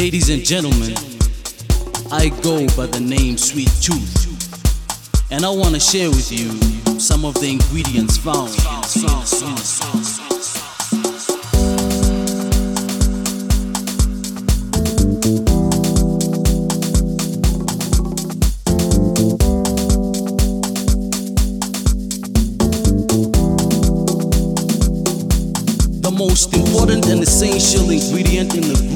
Ladies and gentlemen, I go by the name Sweet Tooth, and I want to share with you some of the ingredients found. The most important and essential ingredient in the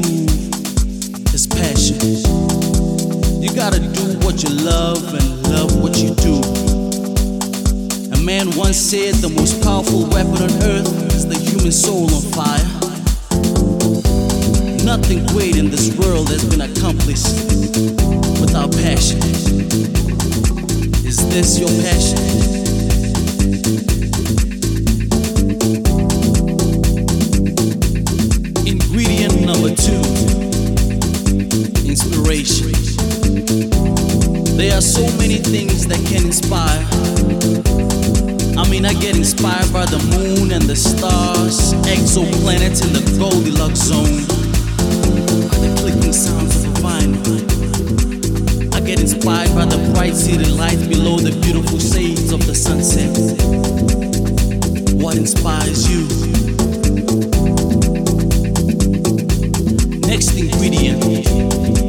you love and love what you do. A man once said the most powerful weapon on earth is the human soul on fire. Nothing great in this world has been accomplished without passion. Is this your passion? I get inspired by the moon and the stars, exoplanets in the Goldilocks zone, by the clicking sounds of a vinyl. I get inspired by the bright city lights below the beautiful shades of the sunset. What inspires you? Next ingredient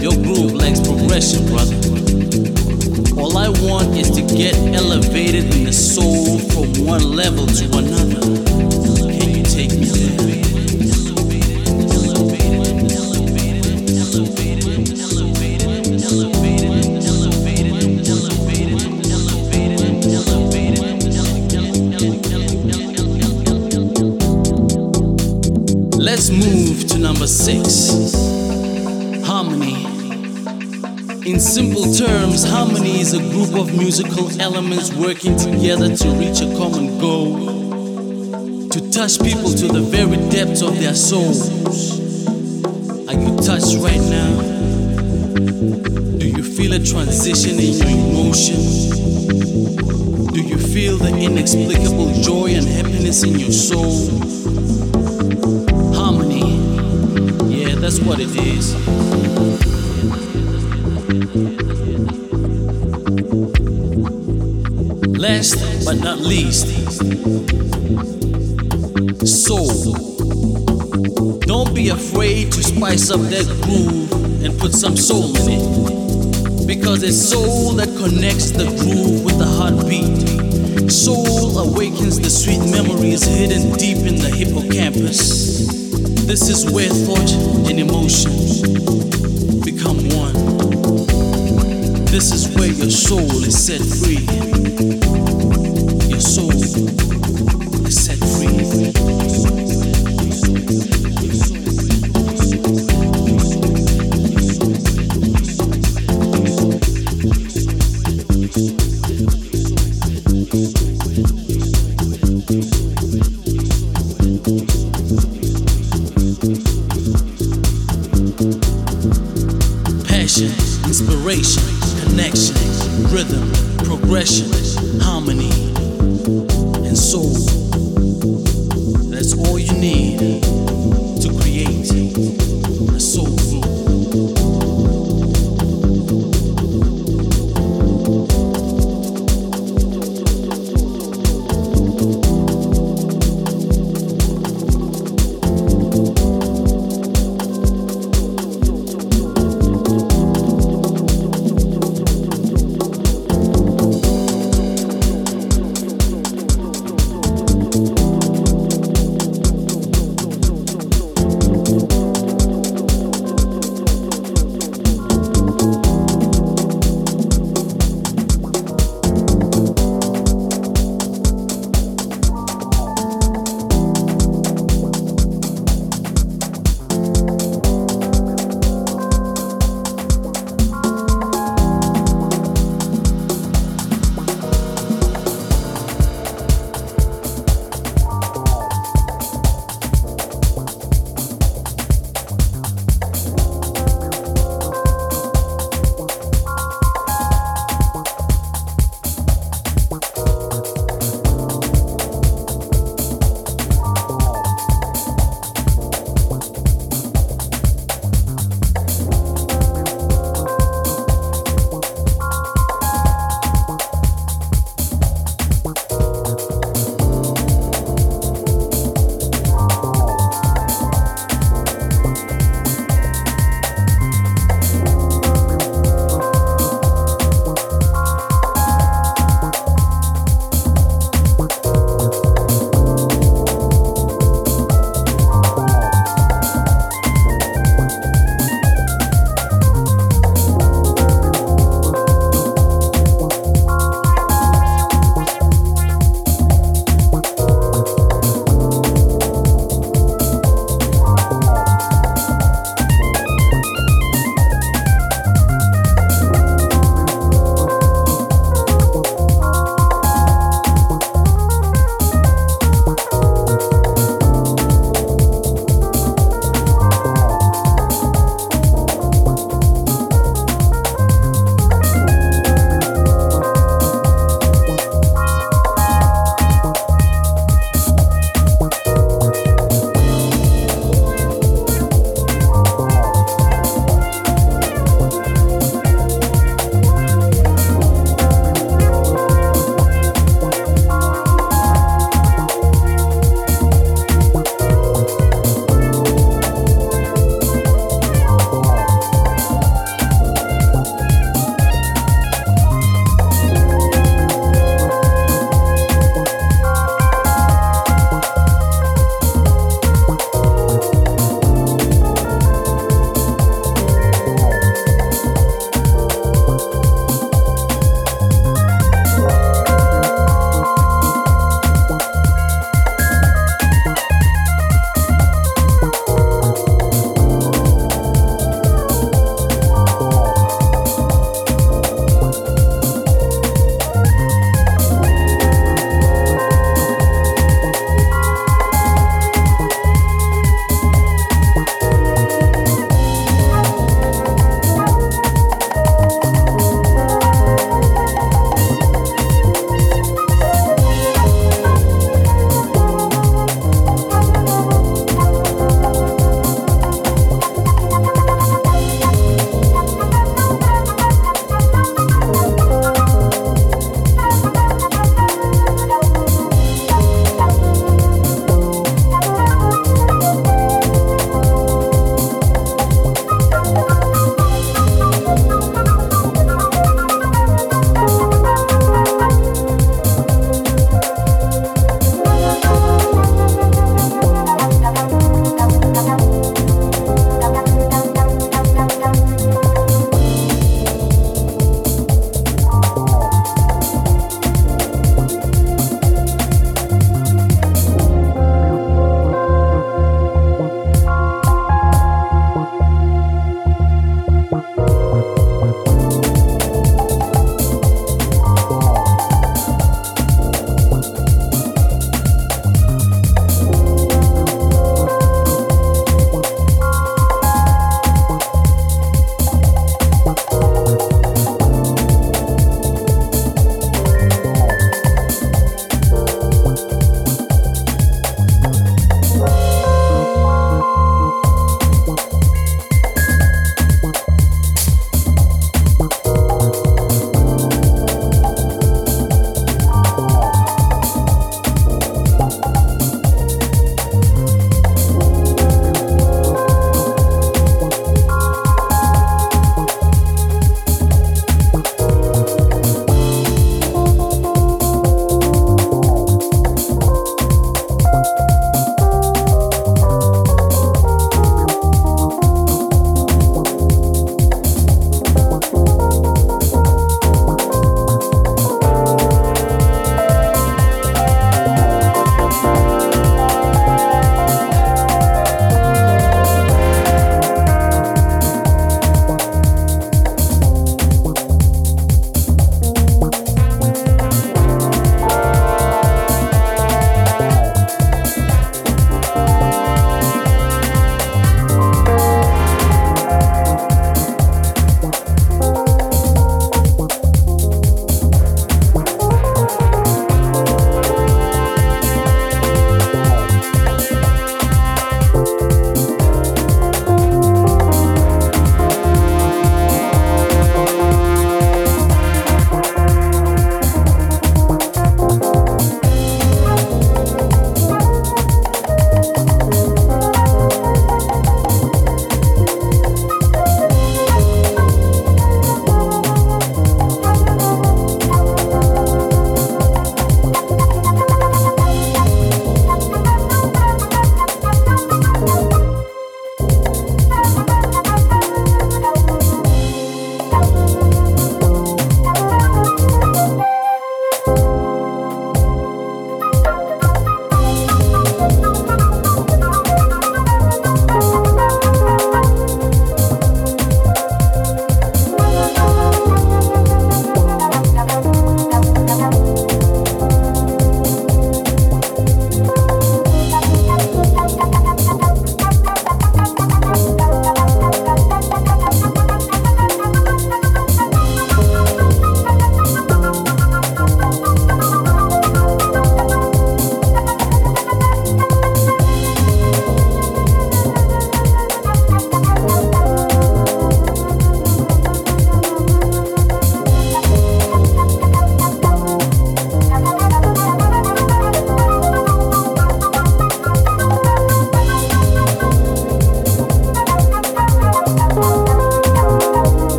your groove lacks progression, brother. All I want is to get elevated in the soul from one level to another. Can you take me there? Let's move to number six In simple terms, harmony is a group of musical elements working together to reach a common goal, to touch people to the very depths of their souls. Are you touched right now? Do you feel a transition in your emotions? Do you feel the inexplicable joy and happiness in your soul? Harmony, yeah, that's what it is. Last but not least, soul. Don't be afraid to spice up that groove and put some soul in it. Because it's soul that connects the groove with the heartbeat. Soul awakens the sweet memories hidden deep in the hippocampus. This is where thought and emotion become one. This is where your soul is set free.